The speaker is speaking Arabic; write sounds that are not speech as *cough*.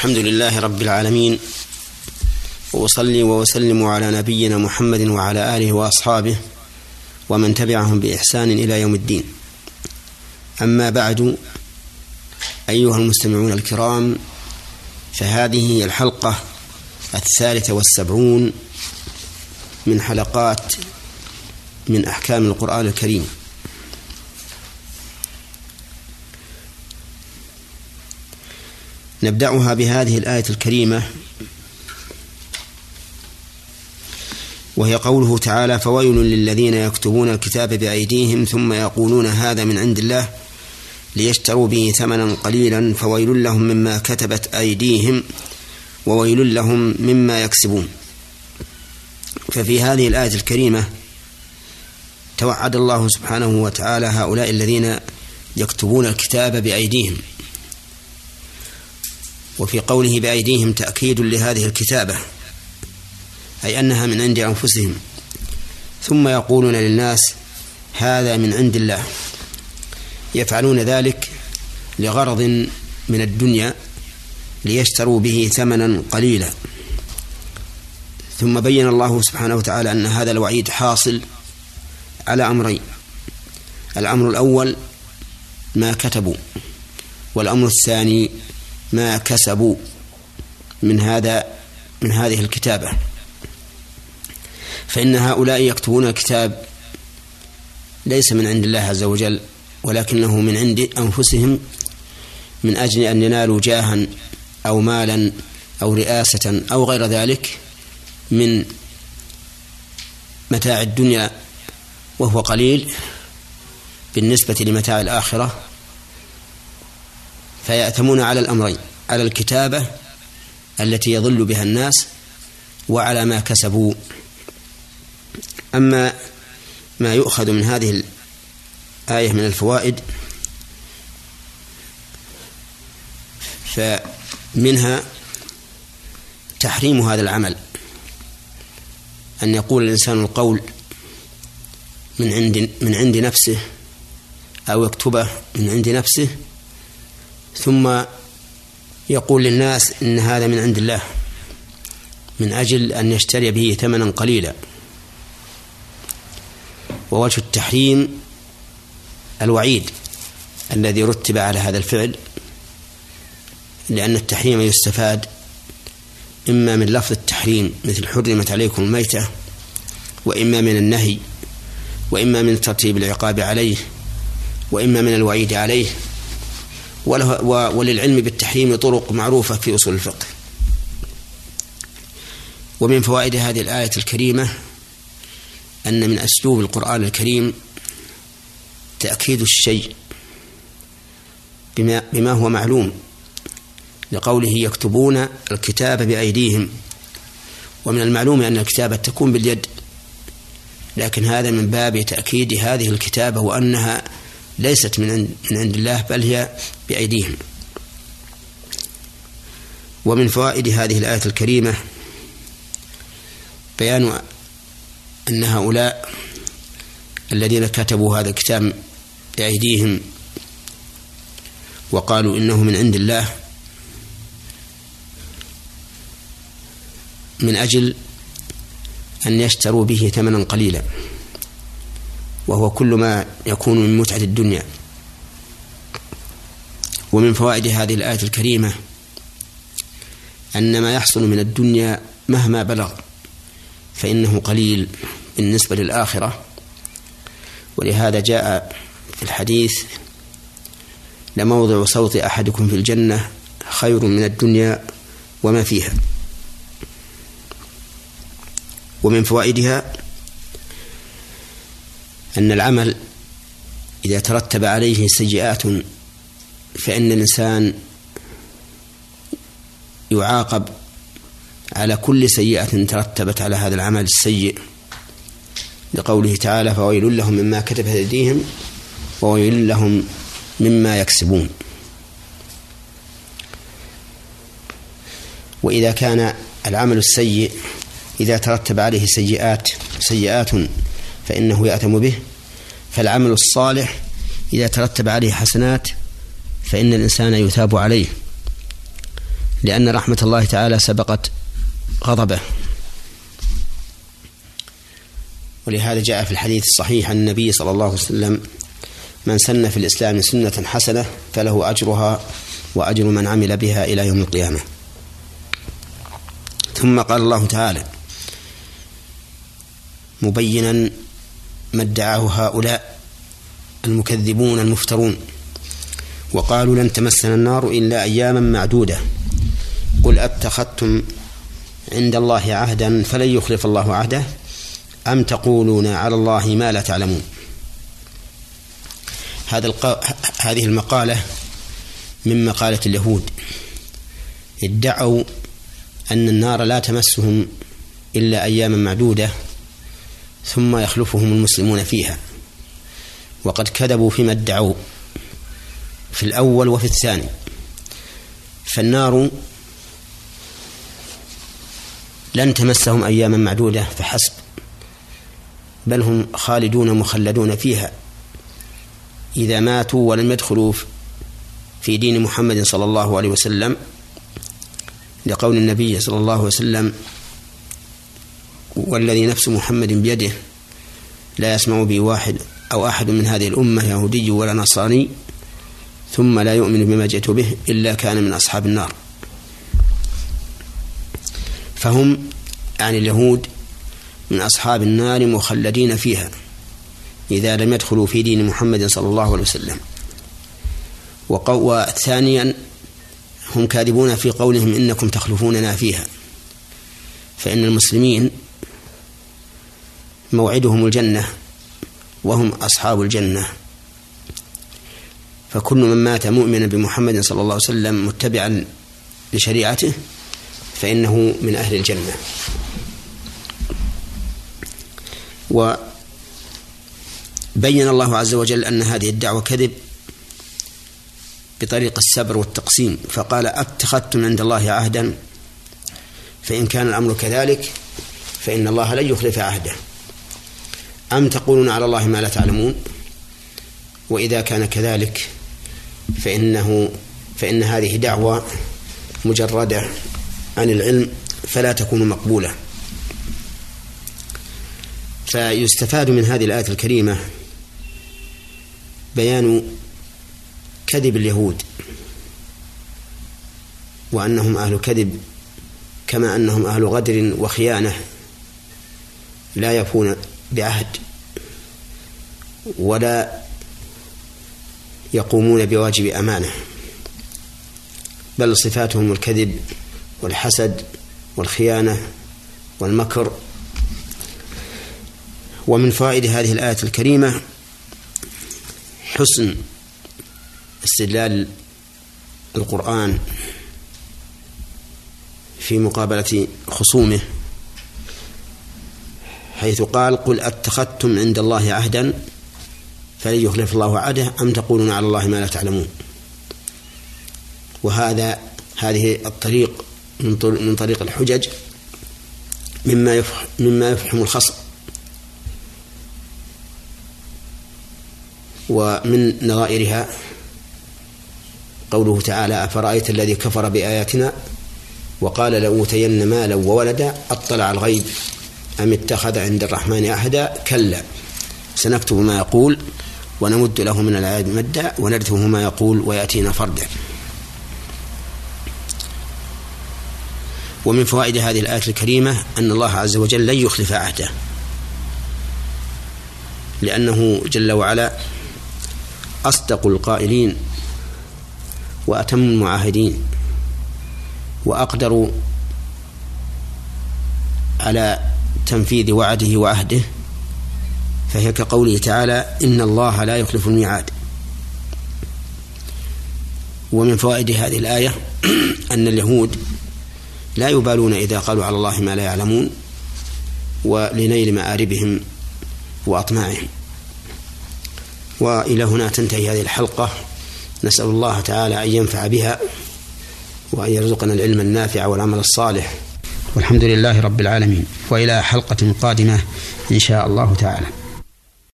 الحمد لله رب العالمين وأصلي وأسلم على نبينا محمد وعلى آله وأصحابه ومن تبعهم بإحسان إلى يوم الدين. أما بعد أيها المستمعون الكرام فهذه الحلقة الثالثة والسبعون من حلقات من أحكام القرآن الكريم. نبدأها بهذه الآية الكريمة. وهي قوله تعالى فويل للذين يكتبون الكتاب بأيديهم ثم يقولون هذا من عند الله ليشتروا به ثمنا قليلا فويل لهم مما كتبت أيديهم وويل لهم مما يكسبون. ففي هذه الآية الكريمة توعد الله سبحانه وتعالى هؤلاء الذين يكتبون الكتاب بأيديهم. وفي قوله بأيديهم تأكيد لهذه الكتابة أي أنها من عند أنفسهم. ثم يقولون للناس هذا من عند الله. يفعلون ذلك لغرض من الدنيا ليشتروا به ثمنا قليلا. ثم بين الله سبحانه وتعالى أن هذا الوعيد حاصل على أمرين. الأمر الأول ما كتبوا والأمر الثاني ما كسبوا من هذا من هذه الكتابة. فإن هؤلاء يكتبون الكتاب ليس من عند الله عز وجل ولكنه من عند أنفسهم من أجل أن ينالوا جاها أو مالا أو رئاسة أو غير ذلك من متاع الدنيا وهو قليل بالنسبة لمتاع الآخرة. فيأتمون على الأمرين على الكتابة التي يضل بها الناس وعلى ما كسبوا. أما ما يؤخذ من هذه الآية من الفوائد فمنها تحريم هذا العمل أن يقول الإنسان القول من عند من عند نفسه أو يكتبه من عند نفسه ثم يقول للناس إن هذا من عند الله من أجل أن يشتري به ثمنا قليلا. ووجه التحريم الوعيد الذي رتب على هذا الفعل لأن التحريم يستفاد إما من لفظ التحريم مثل حرمت عليكم الميتة وإما من النهي وإما من ترتيب العقاب عليه وإما من الوعيد عليه. وله وللعلم بالتحريم طرق معروفة في أصول الفقه. ومن فوائد هذه الآية الكريمة أن من أسلوب القرآن الكريم تأكيد الشيء بما, بما هو معلوم لقوله يكتبون الكتاب بأيديهم. ومن المعلوم أن الكتابة تكون باليد لكن هذا من باب تأكيد هذه الكتابة وأنها ليست من عند, من عند الله بل هي بأيديهم. ومن فوائد هذه الآية الكريمة بيان أن هؤلاء الذين كتبوا هذا الكتاب بأيديهم وقالوا إنه من عند الله من أجل أن يشتروا به ثمنا قليلا. وهو كل ما يكون من متعة الدنيا. ومن فوائد هذه الآية الكريمة أن ما يحصل من الدنيا مهما بلغ فإنه قليل بالنسبة للآخرة. ولهذا جاء في الحديث لموضع صوت أحدكم في الجنة خير من الدنيا وما فيها. ومن فوائدها أن العمل إذا ترتب عليه سيئات فإن الإنسان يعاقب على كل سيئة ترتبت على هذا العمل السيء. لقوله تعالى فويل لهم مما كتبت أيديهم وويل لهم مما يكسبون. وإذا كان العمل السيء إذا ترتب عليه سيئات سيئات فإنه يأثم به. فالعمل الصالح إذا ترتب عليه حسنات فإن الإنسان يثاب عليه لأن رحمة الله تعالى سبقت غضبه. ولهذا جاء في الحديث الصحيح عن النبي صلى الله عليه وسلم من سن في الإسلام سنة حسنة فله أجرها وأجر من عمل بها إلى يوم القيامة. ثم قال الله تعالى مبينا ما ادعاه هؤلاء المكذبون المفترون. وقالوا لن تمسنا النار إلا أياما معدودة. قل أتخذتم عند الله عهدا فلن يخلف الله عهده أم تقولون على الله ما لا تعلمون. هذا الق... هذه المقالة من مقالة اليهود. ادعوا أن النار لا تمسهم إلا أياما معدودة. ثم يخلفهم المسلمون فيها. وقد كذبوا فيما ادعوا في الأول وفي الثاني. فالنار لن تمسهم أياما معدودة فحسب. بل هم خالدون مخلدون فيها. إذا ماتوا ولم يدخلوا في دين محمد صلى الله عليه وسلم لقول النبي صلى الله عليه وسلم والذي نفس محمد بيده لا يسمع بي واحد أو أحد من هذه الأمة يهودي ولا نصراني ثم لا يؤمن بما جئت به إلا كان من أصحاب النار. فهم يعني اليهود من أصحاب النار مخلدين فيها إذا لم يدخلوا في دين محمد صلى الله عليه وسلم. وثانيا هم كاذبون في قولهم إنكم تخلفوننا فيها فإن المسلمين موعدهم الجنة وهم أصحاب الجنة. فكل من مات مؤمنا بمحمد صلى الله عليه وسلم متبعا لشريعته فإنه من أهل الجنة. وبين الله عز وجل أن هذه الدعوة كذب بطريق السبر والتقسيم فقال أتخذتم عند الله عهدا فإن كان الأمر كذلك فإن الله لن يخلف عهده. أم تقولون على الله ما لا تعلمون؟ وإذا كان كذلك فإنه فإن هذه دعوة مجردة عن العلم فلا تكون مقبولة. فيستفاد من هذه الآية الكريمة بيان كذب اليهود وأنهم أهل كذب كما أنهم أهل غدر وخيانة لا يفون بعهد. ولا يقومون بواجب أمانة. بل صفاتهم الكذب والحسد والخيانة والمكر. ومن فوائد هذه الآية الكريمة حسن استدلال القرآن في مقابلة خصومه. حيث قال قل أتخذتم عند الله عهدا فلن يخلف الله عهده أم تقولون على الله ما لا تعلمون؟ وهذا هذه الطريق من طريق الحجج مما يفهم مما يفهم الخصم. ومن نظائرها قوله تعالى أفرأيت الذي كفر بآياتنا وقال لأوتين مالا وولدا أطلع الغيب. أم اتخذ عند الرحمن عهدا كلا. سنكتب ما يقول ونمد له من العياد مدا ونرثه ما يقول ويأتينا فردا. ومن فوائد هذه الآية الكريمة أن الله عز وجل لن يخلف عهده. لأنه جل وعلا أصدق القائلين وأتم المعاهدين وأقدر على تنفيذ وعده وعهده فهي كقوله تعالى إن الله لا يخلف الميعاد. ومن فوائد هذه الآية *clears throat* أن اليهود لا يبالون إذا قالوا على الله ما لا يعلمون ولنيل مآربهم وأطماعهم. وإلى هنا تنتهي هذه الحلقة. نسأل الله تعالى أن ينفع بها وأن يرزقنا العلم النافع والعمل الصالح. والحمد لله رب العالمين. وإلى حلقة قادمة إن شاء الله تعالى.